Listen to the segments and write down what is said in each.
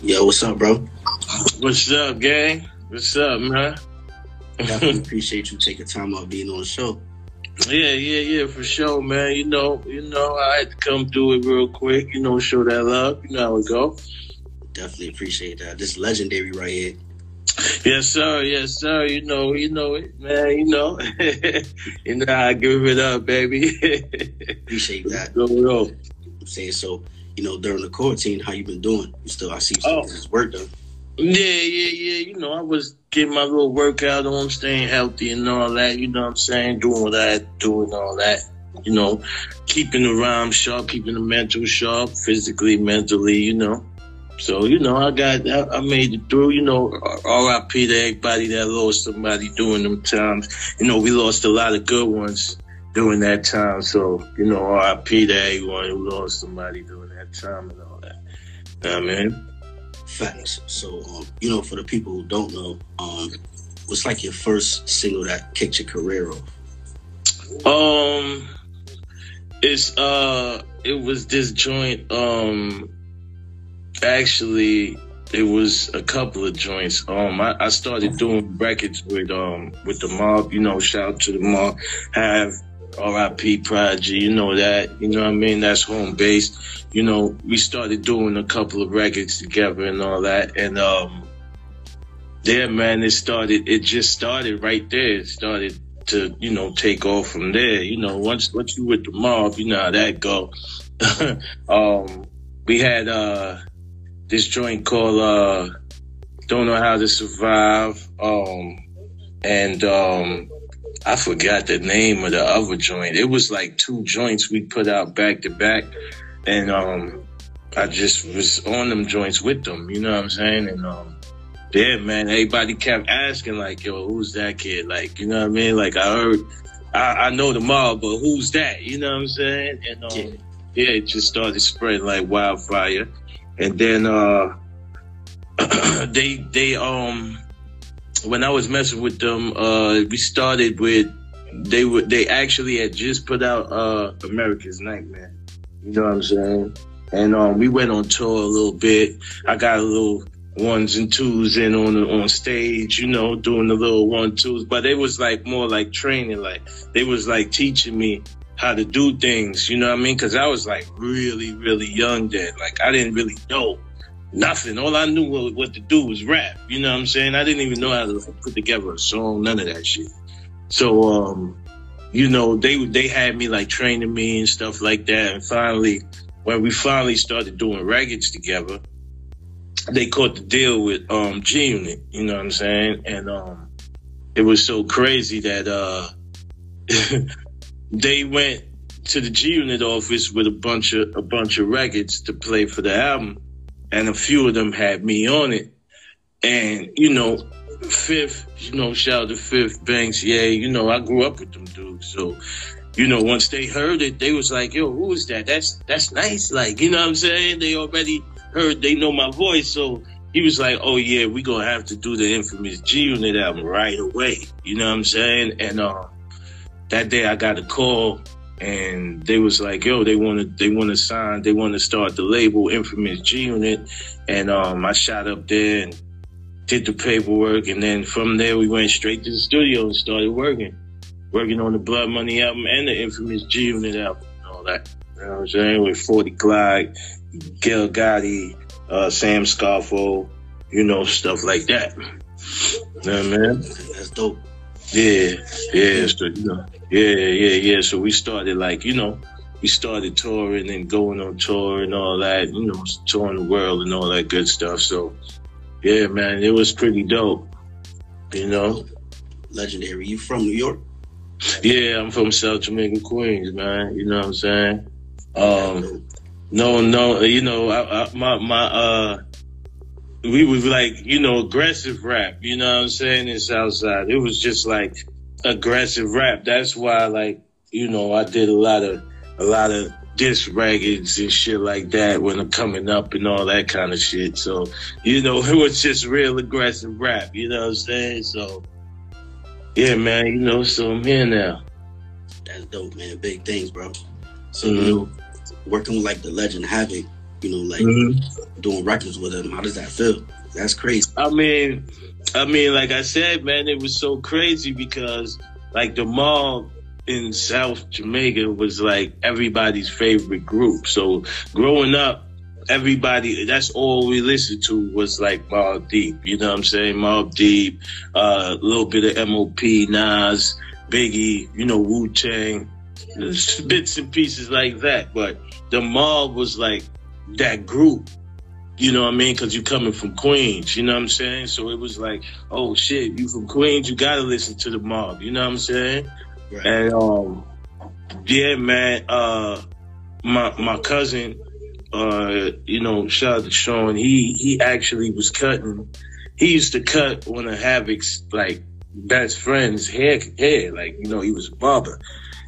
Yo, what's up, bro? What's up, gang? What's up, man? Definitely appreciate you taking time out being on the show. Yeah, yeah, yeah, for sure, man. You know, you know, I had to come through it real quick. You know, show that love. You know how it go. Definitely appreciate that. This legendary right here. Yes, sir. Yes, sir. You know, you know it, man. You know, you know I give it up, baby. Appreciate that. Go, go. I'm saying so. You know, during the quarantine, how you been doing? You still, I see you still Oh. this work done. Yeah, yeah, yeah. You know, I was getting my little workout on, staying healthy and all that. You know what I'm saying? Doing what I had to do and all that. You know, keeping the rhyme sharp, keeping the mental sharp, physically, mentally, you know. So, you know, I got, I, I made it through, you know, RIP to everybody that lost somebody during them times. You know, we lost a lot of good ones during that time. So, you know, RIP to everyone who lost somebody during that time and all that. I mean? Facts. So, um, you know, for the people who don't know, um, what's like your first single that kicked your career off? Um, it's uh, it was this joint. Um, actually, it was a couple of joints. Um, I, I started doing records with um with the mob. You know, shout out to the mob. Have R.I.P. Prodigy. You know that. You know what I mean? That's home base. You know, we started doing a couple of records together and all that. And um, there, man, it started. It just started right there. It started to you know take off from there. You know, once once you with the mob, you know how that go. um, we had uh this joint called uh Don't Know How to Survive. Um, and um, I forgot the name of the other joint. It was like two joints we put out back to back, and um, I just was on them joints with them. You know what I'm saying? And um. Yeah, man. Everybody kept asking, like, "Yo, who's that kid?" Like, you know what I mean? Like, I heard, I, I know them all, but who's that? You know what I'm saying? And um, Yeah. yeah, it just started spreading like wildfire. And then uh, they they um, when I was messing with them, uh, we started with they were they actually had just put out uh Amerikaz Nightmare. You know what I'm saying? And um, we went on tour a little bit. I got a little ones and twos in on on stage, you know, doing the little one twos. But it was like more like training, like they was like teaching me how to do things. You know what I mean? Because I was like really, really young then. Like I didn't really know nothing. All I knew what, to do was rap. You know what I'm saying? I didn't even know how to put together a song. None of that shit. So um, you know, they they had me like training me and stuff like that. And finally, when we finally started doing records together, they caught the deal with um G Unit, you know what I'm saying? And um it was so crazy that uh they went to the G Unit office with a bunch of a bunch of records to play for the album, and a few of them had me on it. And you know, Fifth, you know, shout out to Fifth Banks, yeah, you know, I grew up with them dudes, so you know, once they heard it, they was like, "Yo, who is that? That's that's Nyce." Like, you know what I'm saying? They already heard, they know my voice, so he was like, "Oh yeah, we gonna have to do the infamous G Unit album right away." You know what I'm saying? And uh, that day I got a call, and they was like, "Yo, they want to they want to sign, they want to start the label Infamous G Unit," and um, I shot up there and did the paperwork, and then from there we went straight to the studio and started working, working on the Blood Money album and the Infamous G Unit album and all that. You know what I'm saying? With 40 Glocc, Gil Gotti, uh, Sam Scarfo, you know, stuff like that. You know what I mean? That's dope. Yeah, yeah, so, you know, yeah, yeah, yeah. So we started like, you know, we started touring and going on tour and all that, you know, touring the world and all that good stuff. So, yeah, man, it was pretty dope. You know, Legendary. You from New York? yeah, I'm from South Jamaica, Queens, man. You know what I'm saying? Um, no, no, you know, I, I, my my uh, we was like, you know, aggressive rap. You know what I'm saying? In Southside, it was just like aggressive rap. That's why, like, you know, I did a lot of a lot of diss records and shit like that when I'm coming up and all that kind of shit. So, you know, it was just real aggressive rap. You know what I'm saying? So, yeah, man. You know, so I'm here now. That's dope, man. Big things, bro. So Mhm. you know, working with like the legend Havoc, you know, like mm-hmm. doing records with him. How does that feel? That's crazy. I mean, I mean, like I said, man, it was so crazy because like the mob in South Jamaica was like everybody's favorite group. So growing up, everybody that's all we listened to was like Mobb Deep. You know what I'm saying? Mobb Deep, a uh, little bit of MOP, Nas, Biggie, you know, Wu Tang, bits and pieces like that. But the mob was like that group. You know what I mean? Because you coming from Queens, you know what I'm saying? So it was like, oh shit, you from Queens, you gotta listen to the mob. You know what I'm saying? Right. And um, yeah, man. Uh, my my cousin, uh, you know, shout out to Sean. He he actually was cutting. He used to cut one of Havoc's like best friend's hair hair. Like you know, he was a barber,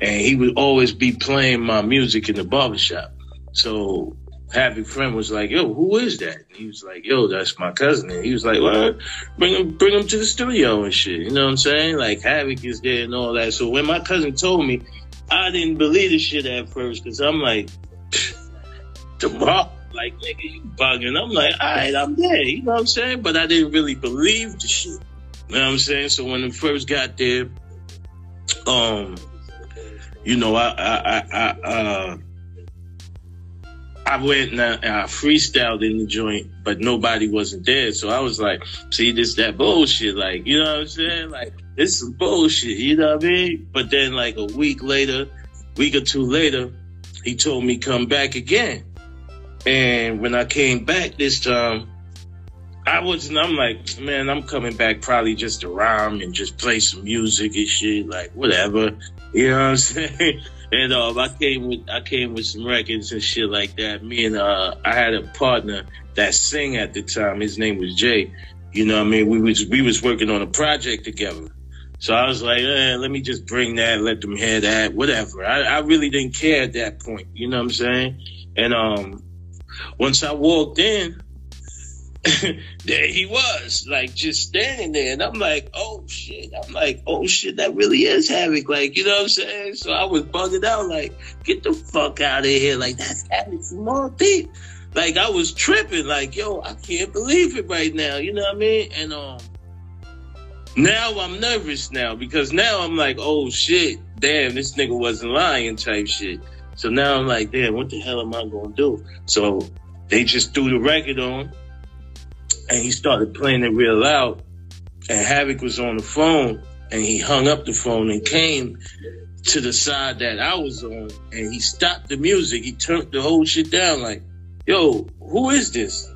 and he would always be playing my music in the barbershop. So Havoc friend was like, "Yo, who is that?" And he was like, "Yo, that's my cousin." And he was like, "Well, bring him, bring him to the studio and shit." You know what I'm saying? Like Havoc is there and all that. So when my cousin told me, I didn't believe the shit at first because I'm like, tomorrow, like nigga, you bugging. I'm like, all right, I'm there. You know what I'm saying? But I didn't really believe the shit. You know what I'm saying? So when we first got there, um, you know, I, I, I, I uh I went and I, freestyled in the joint, but nobody wasn't there. So I was like, see, this that bullshit. Like, you know what I'm saying? Like, this is bullshit. You know what I mean? But then like a week later, week or two later, he told me come back again. And when I came back this time, I wasn't, I'm like, man, I'm coming back probably just to rhyme and just play some music and shit, like whatever. You know what I'm saying? And um, I came with I came with some records and shit like that. Me and uh, I had a partner that sang at the time. His name was Jay. You know what I mean? We was we was working on a project together. So I was like, eh, let me just bring that, let them hear that, whatever. I, I really didn't care at that point. You know what I'm saying? And um, once I walked in, there he was, like just standing there. And I'm like, oh shit. I'm like, oh shit, that really is Havoc. Like, you know what I'm saying? So I was bugging out, like, get the fuck out of here. Like, that's Havoc from all deep. Like, I was tripping, like, yo, I can't believe it right now. You know what I mean? And um now I'm nervous now because now I'm like, oh shit, damn, this nigga wasn't lying type shit. So now I'm like, damn, what the hell am I gonna do? So they just threw the record on and he started playing it real loud. And Havoc was on the phone, and he hung up the phone and came to the side that I was on, and he stopped the music. He turned the whole shit down, like, "Yo, who is this?"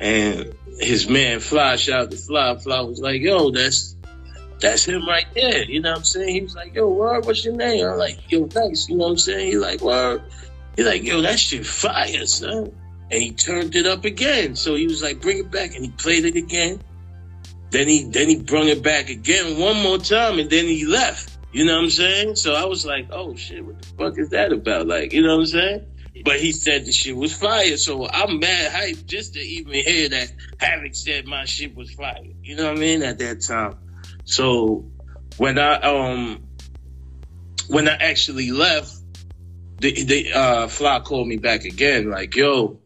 And his man Fly shouted to Fly. Fly was like, "Yo, that's that's him right there." You know what I'm saying? He was like, "Yo, word, what's your name?" I'm like, "Yo, Nyce." You know what I'm saying? He like, "Word." He like, "Yo, that shit fire, son." And he turned it up again. So he was like, bring it back. And he played it again. Then he then he brung it back again one more time and then he left. You know what I'm saying? So I was like, oh shit, what the fuck is that about? Like, you know what I'm saying? But he said the shit was fire. So I'm mad hype just to even hear that Havoc said my shit was fire. You know what I mean? At that time. So when I um when I actually left, the the uh Fly called me back again, like, yo,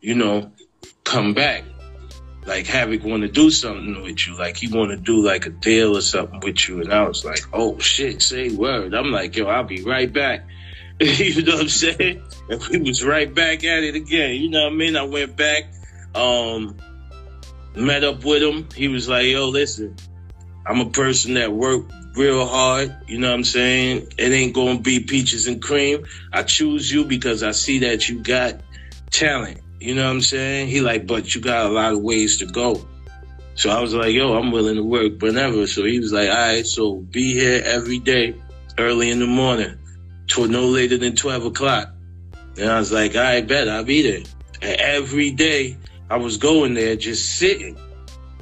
you know, come back. Like Havoc want to do something with you. Like he want to do like a deal or something with you. And I was like, oh shit, say word. I'm like, yo, I'll be right back. you know what I'm saying? And we was right back at it again. You know what I mean? I went back, um, met up with him. He was like, yo, listen, I'm a person that work real hard. You know what I'm saying? It ain't gonna be peaches and cream. I choose you because I see that you got talent. You know what I'm saying? He like, but you got a lot of ways to go. So I was like, yo, I'm willing to work whenever. So he was like, all right, so be here every day, early in the morning, to no later than 12 o'clock. And I was like, right, bet I'll be there. And every day I was going there just sitting.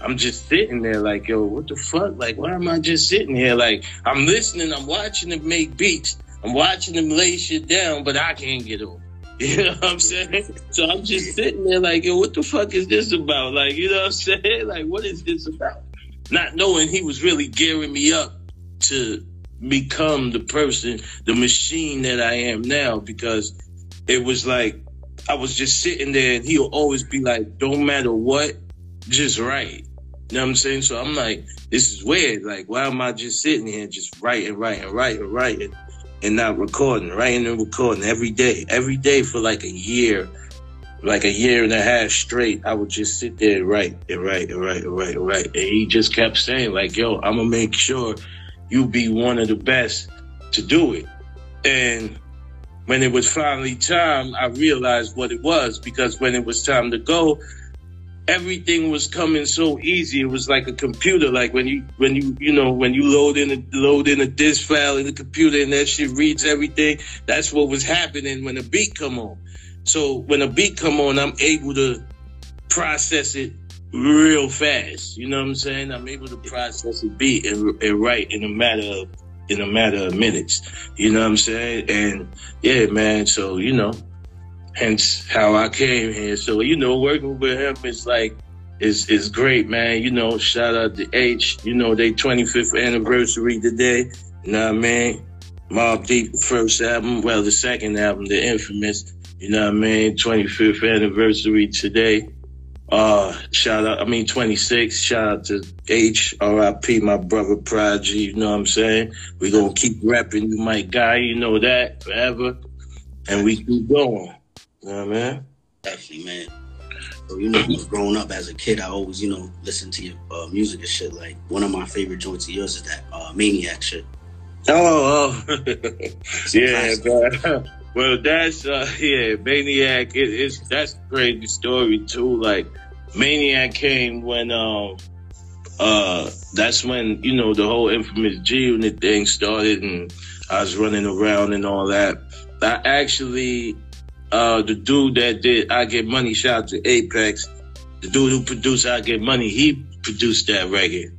I'm just sitting there like, yo, what the fuck? Like, why am I just sitting here? Like, I'm listening, I'm watching them make beats. I'm watching them lay shit down, but I can't get over. You know what I'm saying? So I'm just sitting there like, yo, what the fuck is this about? Like, you know what I'm saying? Like, what is this about? Not knowing he was really gearing me up to become the person, the machine that I am now, because it was like I was just sitting there and he'll always be like, don't matter what, just write. You know what I'm saying? So I'm like, this is weird. Like, why am I just sitting here just writing, writing, writing, writing, and not recording, writing and recording every day, every day for like a year, like a year and a half straight. I would just sit there and write and write and write and write and write. And he just kept saying, like, yo, I'm gonna make sure you be one of the best to do it. And when it was finally time, I realized what it was because when it was time to go, everything was coming so easy. It was like a computer. Like when you when you you know when you load in a load in a disk file in the computer and that shit reads everything. That's what was happening when a beat come on. So when a beat come on, I'm able to process it real fast. You know what I'm saying? I'm able to process a beat and, and write in a matter of in a matter of minutes. You know what I'm saying? And yeah, man. So, you know, hence how I came here. So, you know, working with him is like, is, is great, man. You know, shout out to H, you know, they 25th anniversary today. You know what I mean? Mobb Deep first album, well, the second album, The Infamous. You know what I mean? 25th anniversary today. Uh, shout out, I mean, 26. Shout out to H, RIP, my brother Prodigy. You know what I'm saying? we to keep rapping, you, my guy. You know that forever. And we keep going. You know what I mean? Definitely, man. So, you know, growing up as a kid, I always, you know, listen to your uh, music and shit. Like, one of my favorite joints of yours is that uh, Maniac shit. Oh, oh. yeah, bro. Well, that's uh yeah, Maniac. It, it's that's a crazy story too. Like Maniac came when um uh that's when you know the whole infamous G Unit thing started, and I was running around and all that. I actually uh the dude that did I Get Money, shout out to Apex, the dude who produced I Get Money, he produced that record.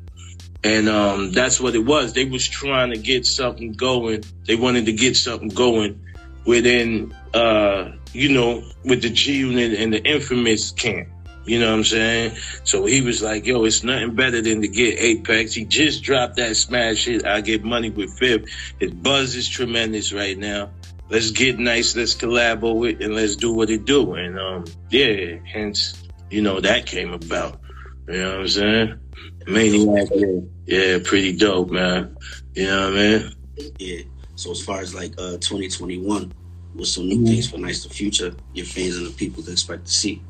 And um, that's what it was. They was trying to get something going. They wanted to get something going within, uh, you know, with the G Unit and the infamous camp. You know what I'm saying? So he was like, yo, it's nothing better than to get Apex. He just dropped that smash hit. I get money with Fib. His buzz is tremendous right now. Let's get Nyce. Let's collabo with and let's do what it do. And, um, yeah, hence, you know, that came about. You know what I'm saying? Maniac, yeah, yeah pretty dope, man. You know what I mean? Yeah. So as far as like uh 2021, what's some new mm-hmm. things for Nyce Da Future, your fans and the people to expect to see.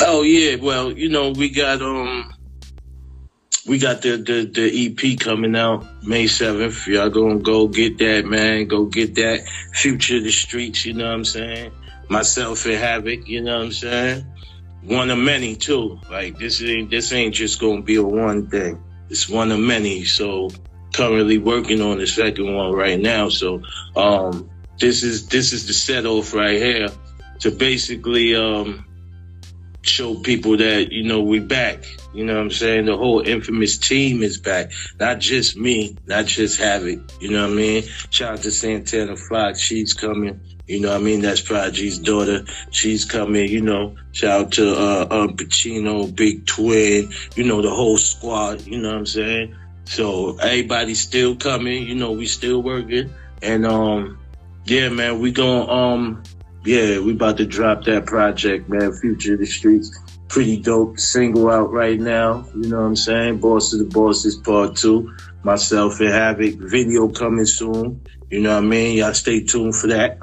Oh yeah, well, you know, we got um we got the the, the EP coming out May 7th. Y'all gonna go get that, man. Go get that Future of the Streets, you know what I'm saying? Myself and Havoc, you know what I'm saying? One of many too. Like this ain't this ain't just gonna be a one thing. It's one of many. So currently working on the second one right now. So um, this is this is the set off right here to basically um, show people that you know we back. You know what I'm saying? The whole infamous team is back. Not just me, not just Havoc. You know what I mean? Shout out to Santana Fox. She's coming. You know what I mean? That's Prodigy's daughter. She's coming, you know. Shout out to uh, uh Pacino, Big Twin, you know, the whole squad, you know what I'm saying? So everybody's still coming, you know, we still working. And um yeah, man, we going um yeah, we about to drop that project, man, Future of the Streets. Pretty dope single out right now. You know what I'm saying? Boss of the Bosses Part 2. Myself and Havoc. Video coming soon. You know what I mean? Y'all stay tuned for that.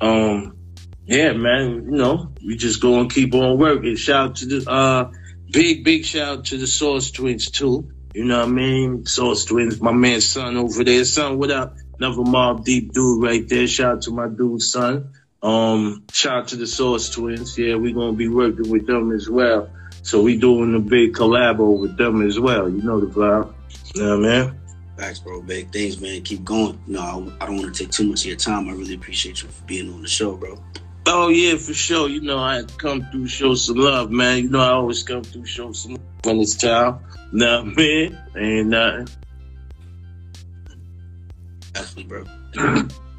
Um, yeah, man, you know, we just go and keep on working. Shout out to the, uh, big, big shout out to the Sauce Twins too. You know what I mean? Sauce Twins, my man son over there. Son, what up? Another Mobb Deep dude right there. Shout out to my dude son. Um, shout out to the Sauce Twins. Yeah, we're gonna be working with them as well. So we doing a big collabo with them as well. You know the vibe. Yeah, know what I mean? Thanks, bro. Big things, man. Keep going. No, I don't want to take too much of your time. I really appreciate you for being on the show, bro. Oh yeah, for sure. You know, I come through show some love, man. You know, I always come through show some love when it's time. Nah, man, ain't nothing. Definitely, bro.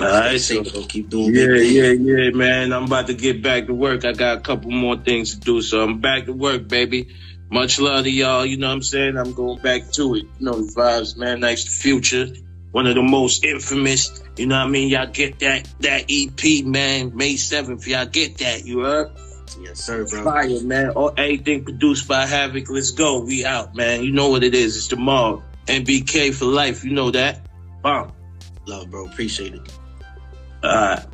All right, so keep doing. Yeah, yeah, yeah, man. I'm about to get back to work. I got a couple more things to do, so I'm back to work, baby. Much love to y'all. You know what I'm saying? I'm going back to it. You know the vibes, man. Nyce future. one of the most infamous. You know what I mean? Y'all get that that EP, man. May seventh, y'all get that. You heard? Yes, sir, bro. Fire, man. Or anything produced by Havoc. Let's go. We out, man. You know what it is. It's the mob. NBK for life. You know that. Bomb. Love, bro. Appreciate it. Right.